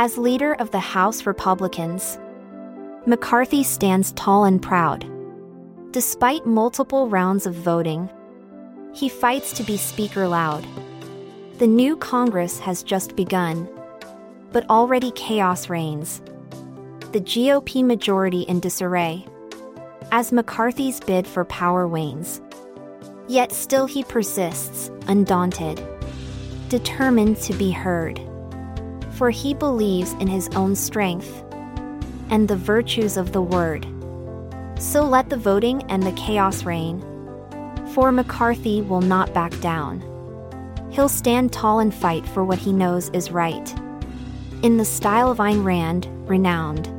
As leader of the House Republicans, McCarthy stands tall and proud. Despite multiple rounds of voting, he fights to be Speaker loud. The new Congress has just begun, but already chaos reigns. The GOP majority in disarray. As McCarthy's bid for power wanes. Yet still he persists, undaunted, determined to be heard for he believes in his own strength and the virtues of the word. So let the voting and the chaos reign, for McCarthy will not back down. He'll stand tall and fight for what he knows is right. In the style of Ayn Rand, renowned.